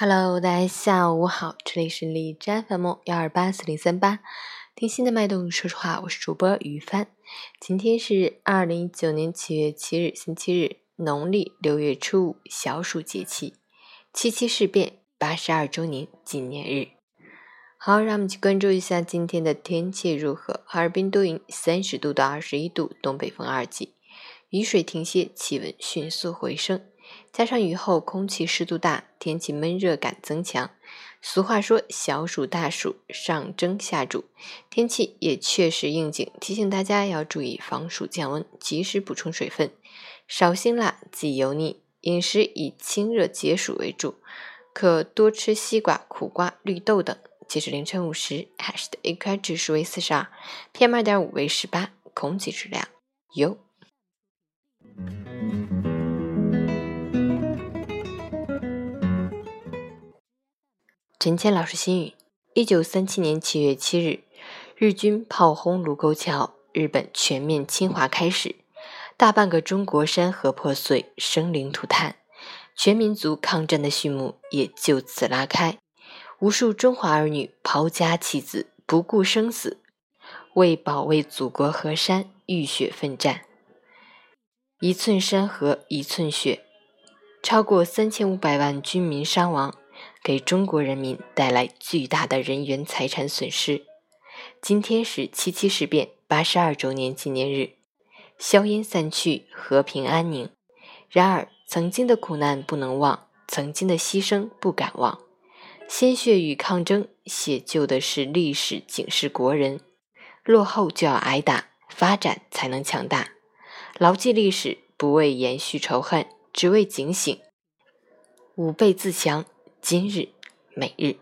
Hello，大家下午好，这里是李斋 FM 幺二八四零三八，听心的脉动，说实话，我是主播于帆。今天是二零一九年七月七日，星期日，农历六月初五，小暑节气，七七事变八十二周年纪念日。好，让我们去关注一下今天的天气如何。哈尔滨多云，三十度到二十一度，东北风二级，雨水停歇，气温迅速回升。加上雨后空气湿度大，天气闷热感增强。俗话说“小暑大暑，上蒸下煮”，天气也确实应景，提醒大家要注意防暑降温，及时补充水分，少辛辣忌油腻，饮食以清热解暑为主，可多吃西瓜、苦瓜、绿豆等。截至凌晨五时，海市的 AQI 指数为四十二，PM 二点五为十八，空气质量优。陈谦老师心语：一九三七年七月七日，日军炮轰卢沟桥，日本全面侵华开始，大半个中国山河破碎，生灵涂炭，全民族抗战的序幕也就此拉开。无数中华儿女抛家弃子，不顾生死，为保卫祖国河山浴血奋战。一寸山河一寸血，超过三千五百万军民伤亡。给中国人民带来巨大的人员财产损失。今天是七七事变八十二周年纪念日，硝烟散去，和平安宁。然而，曾经的苦难不能忘，曾经的牺牲不敢忘。鲜血与抗争，写就的是历史，警示国人：落后就要挨打，发展才能强大。牢记历史，不为延续仇恨，只为警醒，吾辈自强。今日，每日。